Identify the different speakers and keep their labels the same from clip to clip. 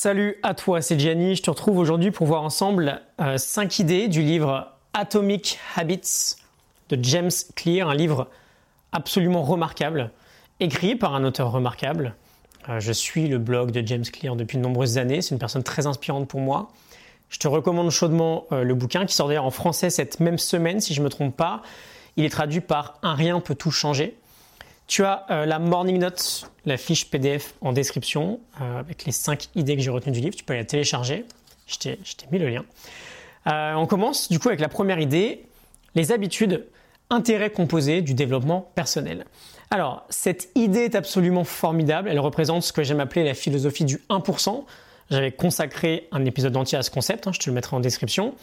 Speaker 1: Salut à toi, c'est Gianni. Je te retrouve aujourd'hui pour voir ensemble 5 euh, idées du livre Atomic Habits de James Clear, un livre absolument remarquable, écrit par un auteur remarquable. Euh, je suis le blog de James Clear depuis de nombreuses années, c'est une personne très inspirante pour moi. Je te recommande chaudement euh, le bouquin qui sort d'ailleurs en français cette même semaine, si je ne me trompe pas. Il est traduit par Un rien peut tout changer. Tu as euh, la Morning Note, la fiche PDF en description, euh, avec les 5 idées que j'ai retenues du livre. Tu peux la télécharger. Je t'ai mis le lien. Euh, on commence du coup avec la première idée, les habitudes, intérêts composés du développement personnel. Alors, cette idée est absolument formidable. Elle représente ce que j'aime appeler la philosophie du 1%. J'avais consacré un épisode entier à ce concept, hein, je te le mettrai en description.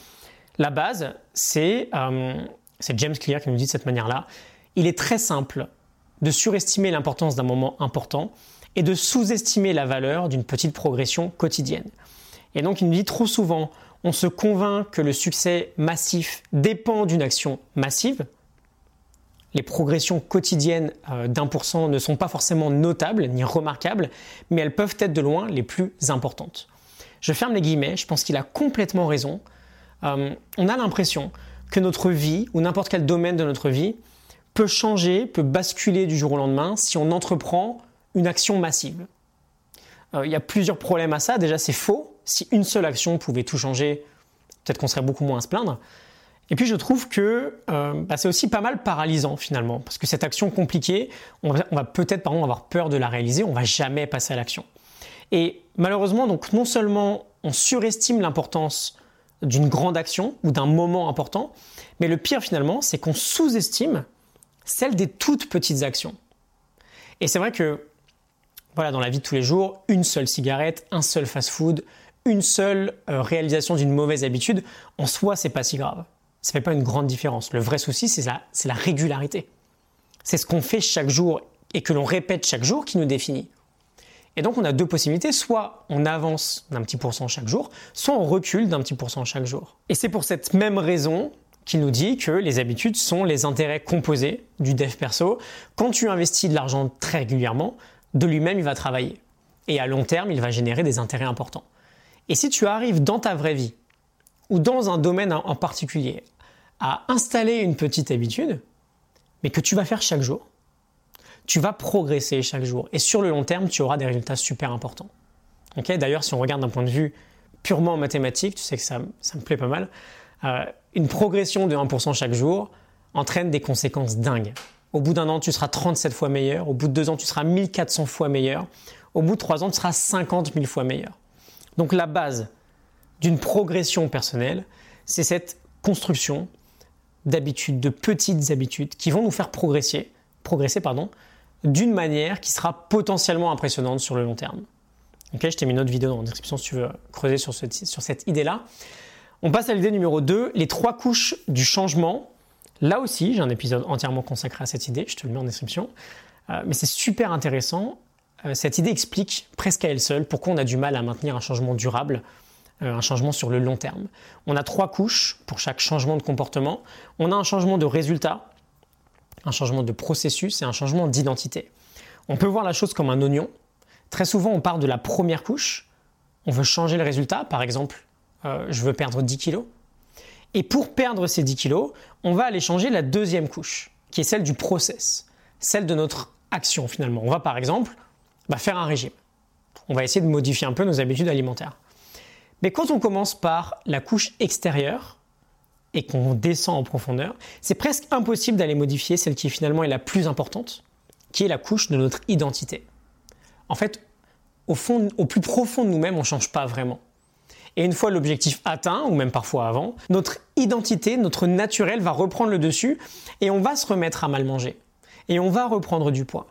Speaker 1: La base, c'est James Clear qui nous dit de cette manière-là. Il est très simple de surestimer l'importance d'un moment important et de sous-estimer la valeur d'une petite progression quotidienne. Et donc il nous dit trop souvent, on se convainc que le succès massif dépend d'une action massive. Les progressions quotidiennes euh, d'un pour cent ne sont pas forcément notables ni remarquables, mais elles peuvent être de loin les plus importantes. Je ferme les guillemets, je pense qu'il a complètement raison. Euh, on a l'impression que notre vie, ou n'importe quel domaine de notre vie, peut changer, peut basculer du jour au lendemain si on entreprend une action massive. Euh, il y a plusieurs problèmes à ça. Déjà, c'est faux. Si une seule action pouvait tout changer, peut-être qu'on serait beaucoup moins à se plaindre. Et puis je trouve que euh, bah, c'est aussi pas mal paralysant finalement, parce que cette action compliquée, on va, peut-être par avoir peur de la réaliser, on va jamais passer à l'action. Et malheureusement, donc non seulement on surestime l'importance d'une grande action ou d'un moment important, mais le pire finalement, c'est qu'on sous-estime celle des toutes petites actions. Et c'est vrai que, voilà, dans la vie de tous les jours, une seule cigarette, un seul fast-food, une seule euh, réalisation d'une mauvaise habitude, en soi, c'est pas si grave. Ça fait pas une grande différence. Le vrai souci, c'est la, la régularité. C'est ce qu'on fait chaque jour et que l'on répète chaque jour qui nous définit. Et donc, on a deux possibilités. Soit on avance d'un petit pourcent chaque jour, soit on recule d'un petit pourcent chaque jour. Et c'est pour cette même raison qui nous dit que les habitudes sont les intérêts composés du dev perso. Quand tu investis de l'argent très régulièrement, de lui-même, il va travailler. Et à long terme, il va générer des intérêts importants. Et si tu arrives dans ta vraie vie, ou dans un domaine en particulier, à installer une petite habitude, mais que tu vas faire chaque jour, tu vas progresser chaque jour. Et sur le long terme, tu auras des résultats super importants. D'ailleurs, si on regarde d'un point de vue purement mathématique, tu sais que ça, ça me plaît pas mal, euh, une progression de 1% chaque jour entraîne des conséquences dingues. Au bout d'un an, tu seras 37 fois meilleur. Au bout de deux ans, tu seras 1400 fois meilleur. Au bout de trois ans, tu seras 50 000 fois meilleur. Donc la base d'une progression personnelle, c'est cette construction d'habitudes, de petites habitudes qui vont nous faire progresser, progresser pardon, d'une manière qui sera potentiellement impressionnante sur le long terme. je t'ai mis une autre vidéo dans description si tu veux creuser sur cette idée-là. On passe à l'idée numéro 2, les trois couches du changement. Là aussi, j'ai un épisode entièrement consacré à cette idée, je te le mets en description. Euh, mais c'est super intéressant. Euh, cette idée explique presque à elle seule pourquoi on a du mal à maintenir un changement durable, euh, un changement sur le long terme. On a trois couches pour chaque changement de comportement. On a un changement de résultat, un changement de processus et un changement d'identité. On peut voir la chose comme un oignon. Très souvent, on part de la première couche. On veut changer le résultat, par exemple euh, je veux perdre 10 kilos. Et pour perdre ces 10 kilos, on va aller changer la deuxième couche, qui est celle du process, celle de notre action finalement. On va par exemple bah, faire un régime. On va essayer de modifier un peu nos habitudes alimentaires. Mais quand on commence par la couche extérieure et qu'on descend en profondeur, c'est presque impossible d'aller modifier celle qui finalement est la plus importante, qui est la couche de notre identité. En fait, au fond, au plus profond de nous-mêmes, on ne change pas vraiment. Et une fois l'objectif atteint, ou même parfois avant, notre identité, notre naturel va reprendre le dessus et on va se remettre à mal manger. Et on va reprendre du poids.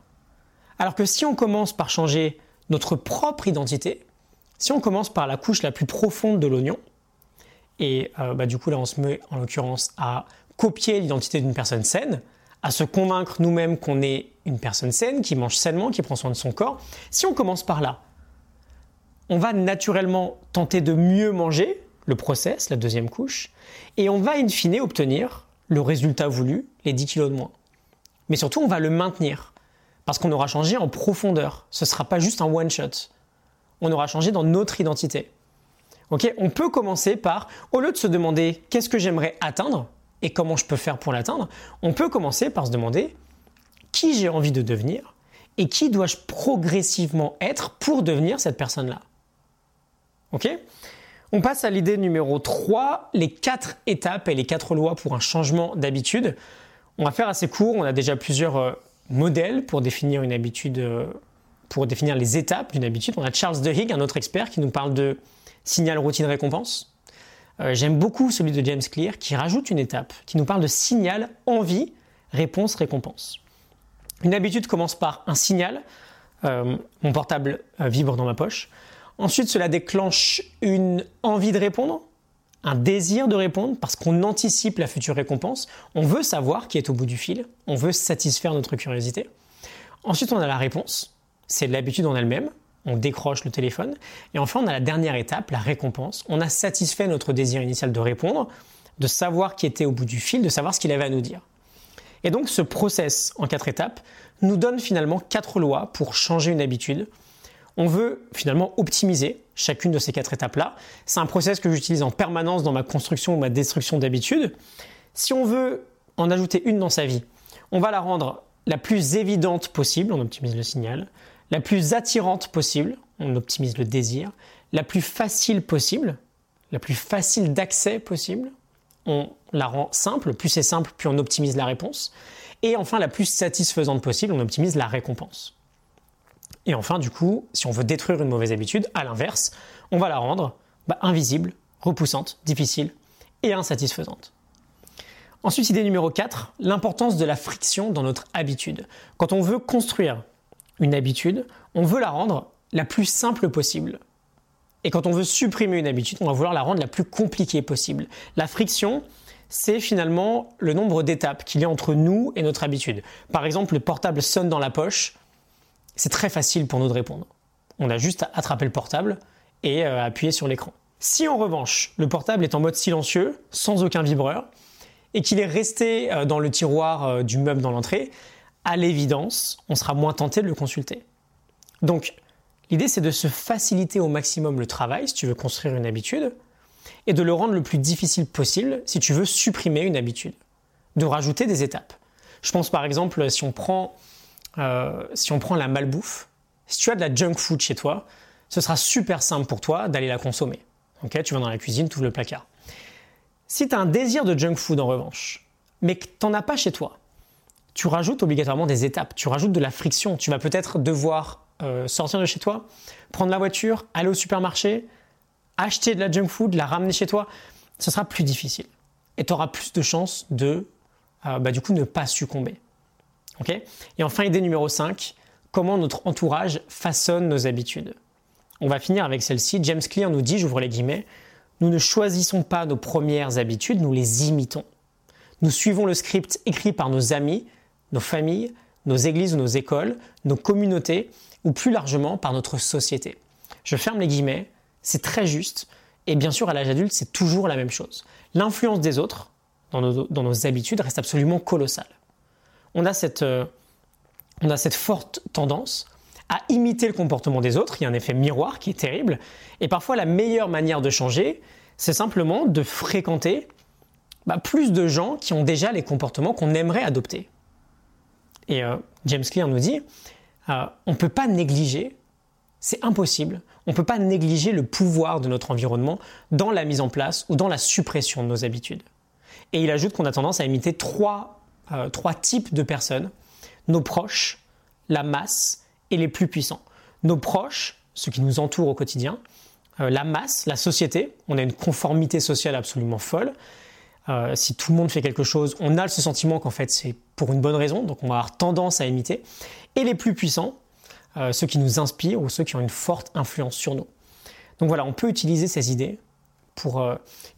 Speaker 1: Alors que si on commence par changer notre propre identité, si on commence par la couche la plus profonde de l'oignon, et euh, bah, du coup là on se met en l'occurrence à copier l'identité d'une personne saine, à se convaincre nous-mêmes qu'on est une personne saine, qui mange sainement, qui prend soin de son corps, si on commence par là, on va naturellement tenter de mieux manger, le process, la deuxième couche, et on va in fine obtenir le résultat voulu, les 10 kilos de moins. Mais surtout, on va le maintenir, parce qu'on aura changé en profondeur. Ce ne sera pas juste un one-shot. on aura changé dans notre identité. on peut commencer par, au lieu de se demander qu'est-ce que j'aimerais atteindre et comment je peux faire pour l'atteindre, on peut commencer par se demander qui j'ai envie de devenir et qui dois-je progressivement être pour devenir cette personne-là. On passe à l'idée numéro 3, les quatre étapes et les quatre lois pour un changement d'habitude. On va faire assez court, on a déjà plusieurs euh, modèles pour définir une habitude, euh, pour définir les étapes d'une habitude. On a Charles Duhigg, un autre expert, qui nous parle de signal, routine, récompense. Euh, j'aime beaucoup celui de James Clear qui rajoute une étape, qui nous parle de signal, envie, réponse, récompense. Une habitude commence par un signal, mon portable vibre dans ma poche. Ensuite, cela déclenche une envie de répondre, un désir de répondre parce qu'on anticipe la future récompense. On veut savoir qui est au bout du fil. On veut satisfaire notre curiosité. Ensuite, on a la réponse. C'est l'habitude en elle-même. On décroche le téléphone. Et enfin, on a la dernière étape, la récompense. On a satisfait notre désir initial de répondre, de savoir qui était au bout du fil, de savoir ce qu'il avait à nous dire. Et donc, ce process en quatre étapes nous donne finalement quatre lois pour changer une habitude on veut finalement optimiser chacune de ces quatre étapes-là. C'est un process que j'utilise en permanence dans ma construction ou ma destruction d'habitude. Si on veut en ajouter une dans sa vie, on va la rendre la plus évidente possible, on optimise le signal, la plus attirante possible, on optimise le désir, la plus facile possible, la plus facile d'accès possible, on la rend simple, plus c'est simple, plus on optimise la réponse, et enfin la plus satisfaisante possible, on optimise la récompense. Et enfin, du coup, si on veut détruire une mauvaise habitude, à l'inverse, on va la rendre bah, invisible, repoussante, difficile et insatisfaisante. Ensuite, idée numéro 4, l'importance de la friction dans notre habitude. Quand on veut construire une habitude, on veut la rendre la plus simple possible. Et quand on veut supprimer une habitude, on va vouloir la rendre la plus compliquée possible. La friction, c'est finalement le nombre d'étapes qu'il y a entre nous et notre habitude. Par exemple, le portable sonne dans la poche, c'est très facile pour nous de répondre. On a juste à attraper le portable et euh, appuyer sur l'écran. Si en revanche, le portable est en mode silencieux, sans aucun vibreur, et qu'il est resté euh, dans le tiroir euh, du meuble dans l'entrée, à l'évidence, on sera moins tenté de le consulter. Donc, l'idée c'est de se faciliter au maximum le travail si tu veux construire une habitude, et de le rendre le plus difficile possible si tu veux supprimer une habitude, de rajouter des étapes. Je pense par exemple, si on prend euh, si on prend la malbouffe, si tu as de la junk food chez toi, ce sera super simple pour toi d'aller la consommer. tu vas dans la cuisine, tu ouvres le placard. Si tu as un désir de junk food en revanche, mais que tu n'en as pas chez toi, tu rajoutes obligatoirement des étapes, tu rajoutes de la friction. Tu vas peut-être devoir euh, sortir de chez toi, prendre la voiture, aller au supermarché, acheter de la junk food, la ramener chez toi. Ce sera plus difficile. Et tu auras plus de chances de, euh, bah, du coup, ne pas succomber et enfin, idée numéro 5, comment notre entourage façonne nos habitudes. On va finir avec celle-ci. James Clear nous dit, j'ouvre les guillemets, nous ne choisissons pas nos premières habitudes, nous les imitons. Nous suivons le script écrit par nos amis, nos familles, nos églises ou nos écoles, nos communautés, ou plus largement par notre société. Je ferme les guillemets, c'est très juste, et bien sûr à l'âge adulte c'est toujours la même chose. L'influence des autres dans nos, dans nos habitudes reste absolument colossale on a cette, euh, on a cette forte tendance à imiter le comportement des autres. Il y a un effet miroir qui est terrible. Et parfois, la meilleure manière de changer, c'est simplement de fréquenter bah, plus de gens qui ont déjà les comportements qu'on aimerait adopter. Et euh, James Clear nous dit, euh, on ne peut pas négliger, c'est impossible, on ne peut pas négliger le pouvoir de notre environnement dans la mise en place ou dans la suppression de nos habitudes. Et il ajoute qu'on a tendance à imiter trois euh, trois types de personnes. Nos proches, la masse et les plus puissants. Nos proches, ceux qui nous entourent au quotidien, euh, la masse, la société, on a une conformité sociale absolument folle. Euh, si tout le monde fait quelque chose, on a ce sentiment qu'en fait c'est pour une bonne raison, donc on va avoir tendance à imiter. Et les plus puissants, ceux qui nous inspirent ou ceux qui ont une forte influence sur nous. Donc voilà, on peut utiliser ces idées pour,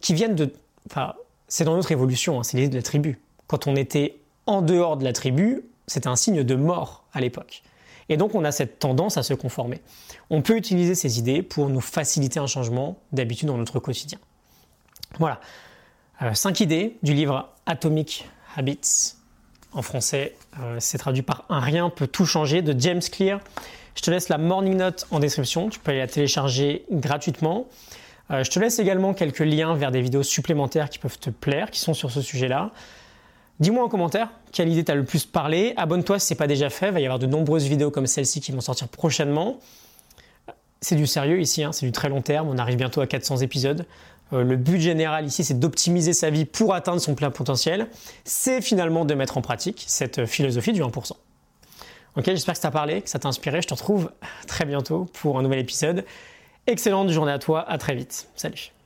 Speaker 1: qui viennent de... Enfin, c'est dans notre évolution, hein, c'est l'idée de la tribu quand on était en dehors de la tribu, c'était un signe de mort à l'époque. Et donc on a cette tendance à se conformer. On peut utiliser ces idées pour nous faciliter un changement d'habitude dans notre quotidien. Voilà. Euh, cinq idées du livre Atomic Habits. En français, euh, c'est traduit par Un rien peut tout changer de James Clear. Je te laisse la morning note en description, tu peux aller la télécharger gratuitement. Euh, je te laisse également quelques liens vers des vidéos supplémentaires qui peuvent te plaire, qui sont sur ce sujet-là. Dis-moi en commentaire quelle idée t'as le plus parlé. Abonne-toi si ce n'est pas déjà fait. Il va y avoir de nombreuses vidéos comme celle-ci qui vont sortir prochainement. C'est du sérieux ici, hein. c'est du très long terme. On arrive bientôt à 400 épisodes. Euh, le but général ici, c'est d'optimiser sa vie pour atteindre son plein potentiel. C'est finalement de mettre en pratique cette philosophie du 1%. Ok, j'espère que ça t'a parlé, que ça t'a inspiré. Je te retrouve très bientôt pour un nouvel épisode. Excellente journée à toi, à très vite. Salut.